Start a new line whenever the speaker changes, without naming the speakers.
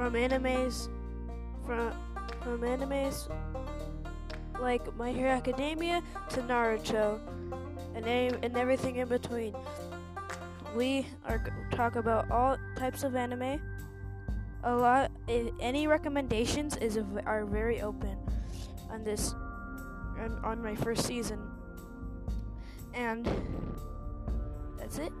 from animes from from animes like My Hero Academia to Naruto and and everything in between. We are talk about all types of anime. A lot any recommendations is are very open on this on, on my first season. And that's it.